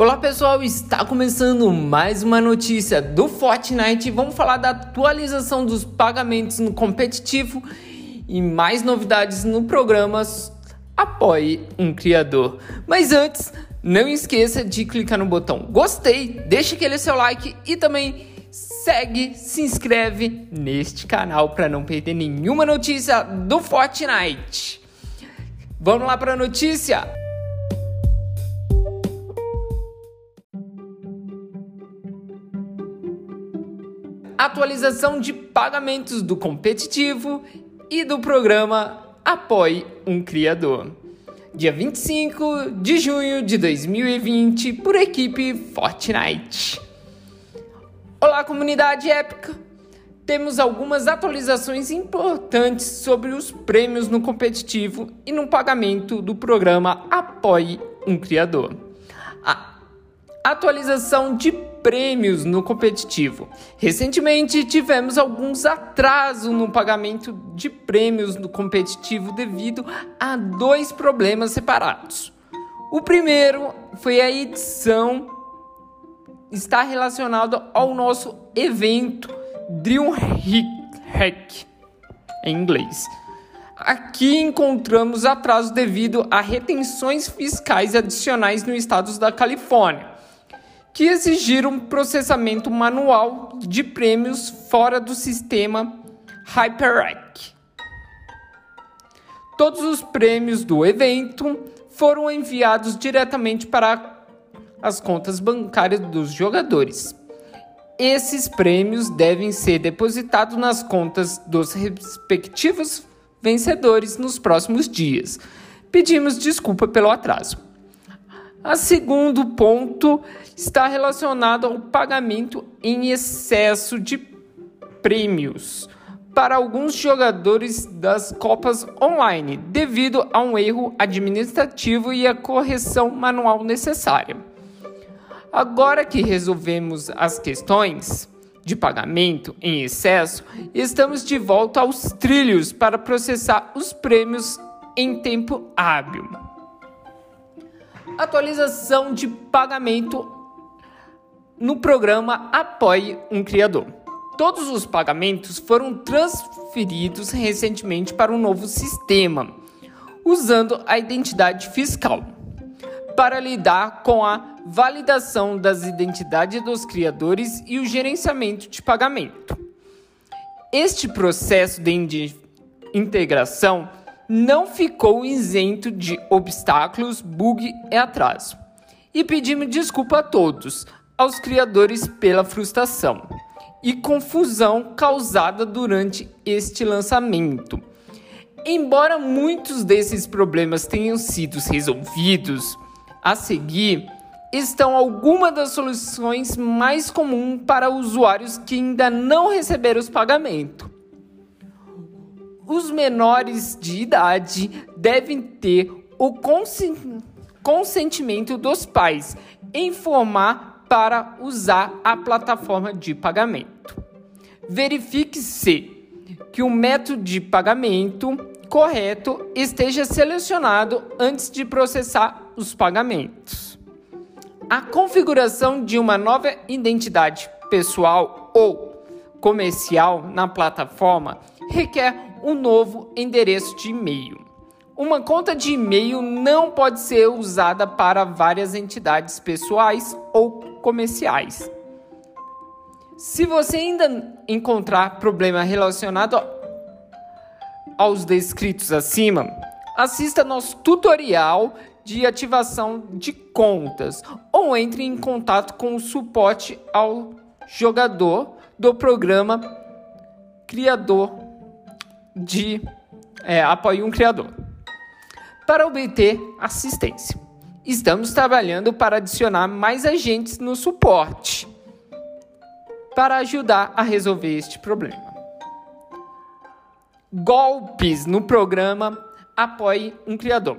Olá pessoal, está começando mais uma notícia do Fortnite. Vamos falar da atualização dos pagamentos no competitivo e mais novidades no programa Apoie um Criador. Mas antes, não esqueça de clicar no botão gostei, deixa aquele seu like e também segue, se inscreve neste canal para não perder nenhuma notícia do Fortnite. Vamos lá para a notícia? Atualização de pagamentos do competitivo e do programa Apoie um Criador. Dia 25 de junho de 2020, por equipe Fortnite. Olá, comunidade épica! Temos algumas atualizações importantes sobre os prêmios no competitivo e no pagamento do programa Apoie um Criador. A atualização de prêmios no competitivo. Recentemente tivemos alguns atrasos no pagamento de prêmios no competitivo devido a dois problemas separados. O primeiro foi a edição está relacionado ao nosso evento Dreamhack em inglês. Aqui encontramos atraso devido a retenções fiscais adicionais no estado da Califórnia que exigiram processamento manual de prêmios fora do sistema HyperRack. Todos os prêmios do evento foram enviados diretamente para as contas bancárias dos jogadores. Esses prêmios devem ser depositados nas contas dos respectivos vencedores nos próximos dias. Pedimos desculpa pelo atraso. A segundo ponto está relacionado ao pagamento em excesso de prêmios para alguns jogadores das Copas online, devido a um erro administrativo e a correção manual necessária. Agora que resolvemos as questões de pagamento em excesso, estamos de volta aos trilhos para processar os prêmios em tempo hábil atualização de pagamento no programa Apoie um Criador. Todos os pagamentos foram transferidos recentemente para um novo sistema, usando a identidade fiscal, para lidar com a validação das identidades dos criadores e o gerenciamento de pagamento. Este processo de integração não ficou isento de obstáculos, bug e atraso. E pedimos desculpa a todos, aos criadores pela frustração e confusão causada durante este lançamento. Embora muitos desses problemas tenham sido resolvidos, a seguir estão algumas das soluções mais comuns para usuários que ainda não receberam os pagamentos os menores de idade devem ter o consentimento dos pais em formar para usar a plataforma de pagamento. Verifique-se que o método de pagamento correto esteja selecionado antes de processar os pagamentos. A configuração de uma nova identidade pessoal ou comercial na plataforma requer um novo endereço de e-mail. Uma conta de e-mail não pode ser usada para várias entidades pessoais ou comerciais. Se você ainda encontrar problema relacionado aos descritos acima, assista nosso tutorial de ativação de contas ou entre em contato com o suporte ao jogador do programa Criador de é, apoio um criador. Para obter assistência, estamos trabalhando para adicionar mais agentes no suporte para ajudar a resolver este problema. Golpes no programa Apoie um Criador.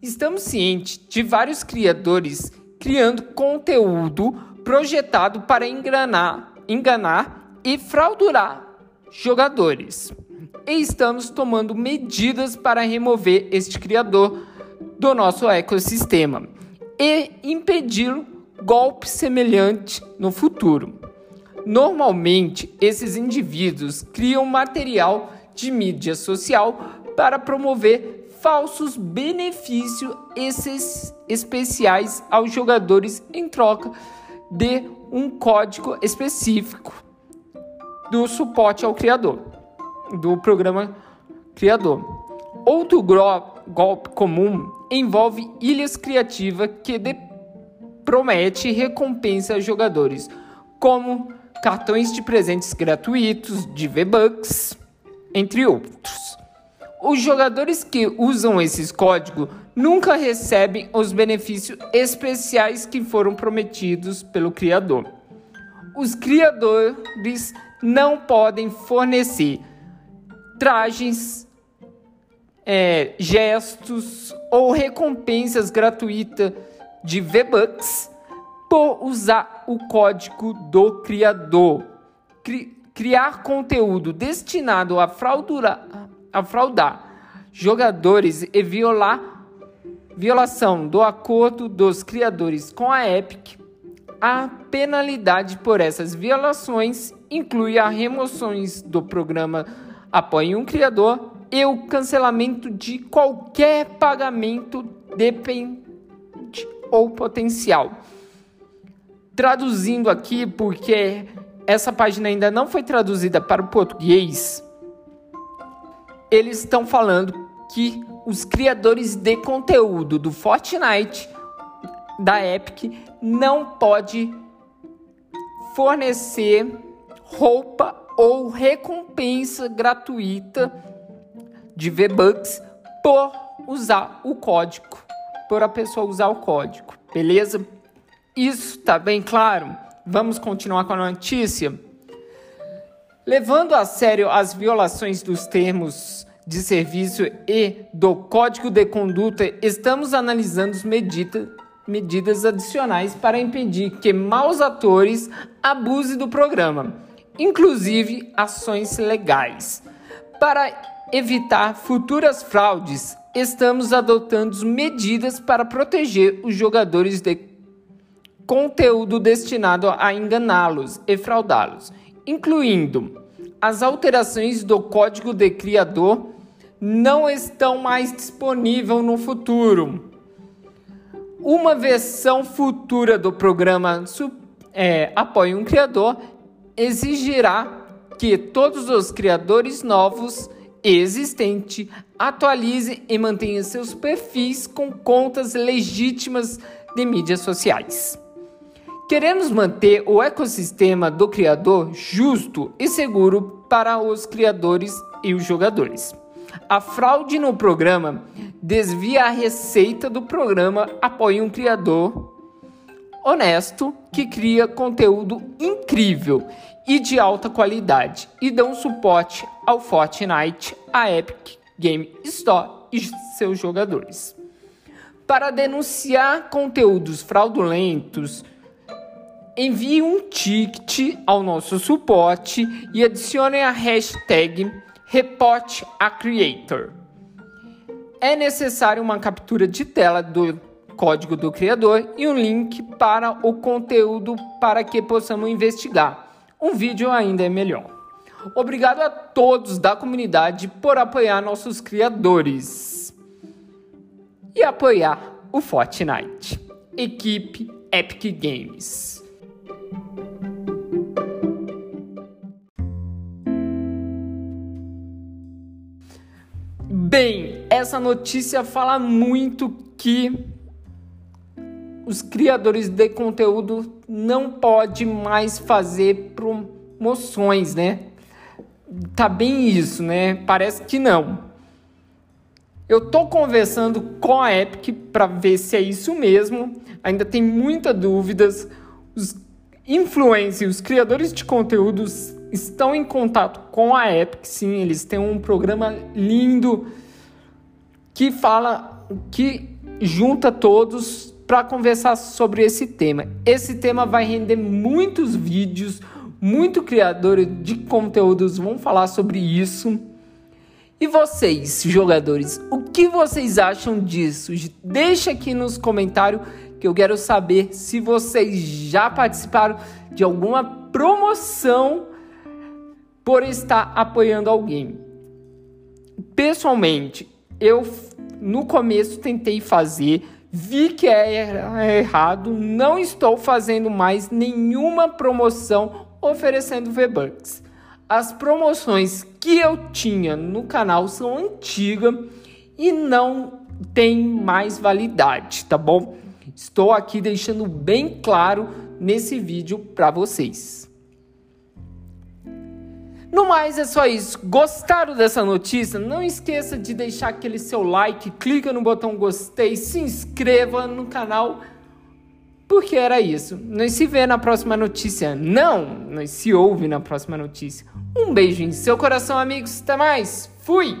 Estamos cientes de vários criadores criando conteúdo projetado para enganar, enganar e fraudurar jogadores e estamos tomando medidas para remover este criador do nosso ecossistema e impedi-lo golpe semelhante no futuro. Normalmente, esses indivíduos criam material de mídia social para promover falsos benefícios especiais aos jogadores em troca de um código específico do suporte ao criador, do programa criador. Outro golpe comum envolve ilhas criativas que promete recompensa a jogadores, como cartões de presentes gratuitos, de V-Bucks, entre outros. Os jogadores que usam esses códigos nunca recebem os benefícios especiais que foram prometidos pelo criador. Os criadores não podem fornecer trajes, é, gestos ou recompensas gratuitas de V-Bucks por usar o código do criador. Cri criar conteúdo destinado a a fraudar jogadores e violar violação do acordo dos criadores com a Epic. A penalidade por essas violações inclui a remoções do programa Apoie um Criador e o cancelamento de qualquer pagamento dependente ou potencial. Traduzindo aqui, porque essa página ainda não foi traduzida para o português, eles estão falando que os criadores de conteúdo do Fortnite da Epic não pode fornecer roupa ou recompensa gratuita de V-Bucks por usar o código, por a pessoa usar o código, beleza? Isso está bem claro? Vamos continuar com a notícia? Levando a sério as violações dos termos de serviço e do Código de Conduta, estamos analisando medida, medidas adicionais para impedir que maus atores abusem do programa, inclusive ações legais. Para evitar futuras fraudes, estamos adotando medidas para proteger os jogadores de conteúdo destinado a enganá-los e fraudá-los, incluindo as alterações do código de criador não estão mais disponíveis no futuro. Uma versão futura do programa é, um Criador exigirá que todos os criadores novos e existentes atualizem e mantenham seus perfis com contas legítimas de mídias sociais. Queremos manter o ecossistema do criador justo e seguro para os criadores e os jogadores. A fraude no programa desvia a receita do programa Apoie um Criador honesto que cria conteúdo incrível e de alta qualidade e dão suporte ao Fortnite, a Epic Game Store e seus jogadores. Para denunciar conteúdos fraudulentos, envie um ticket ao nosso suporte e adicione a hashtag ReportACreator. É necessário uma captura de tela do código do criador e um link para o conteúdo para que possamos investigar. Um vídeo ainda é melhor. Obrigado a todos da comunidade por apoiar nossos criadores e apoiar o Fortnite. Equipe Epic Games. Bem, essa notícia fala muito que os criadores de conteúdo não podem mais fazer promoções, né? Tá bem isso, né? Parece que não. Eu tô conversando com a Epic para ver se é isso mesmo. Ainda tem muitas dúvidas. Os influencers, os criadores de conteúdos estão em contato com a Epic, sim, eles têm um programa lindo que fala, que junta todos para conversar sobre esse tema. Esse tema vai render muitos vídeos, muito criadores de conteúdos vão falar sobre isso. E vocês, jogadores, o que vocês acham disso? Deixa aqui nos comentários que eu quero saber se vocês já participaram de alguma promoção por estar apoiando alguém. Pessoalmente, eu no começo tentei fazer, vi que era errado, não estou fazendo mais nenhuma promoção oferecendo V-Bucks. As promoções que eu tinha no canal são antigas e não tem mais validade, tá bom? Estou aqui deixando bem claro nesse vídeo para vocês. No mais é só isso. Gostaram dessa notícia? Não esqueça de deixar aquele seu like, clica no botão gostei, se inscreva no canal. Porque era isso. Nós se vê na próxima notícia. Não, nós se ouve na próxima notícia. Um beijo em seu coração, amigos. Até mais. Fui.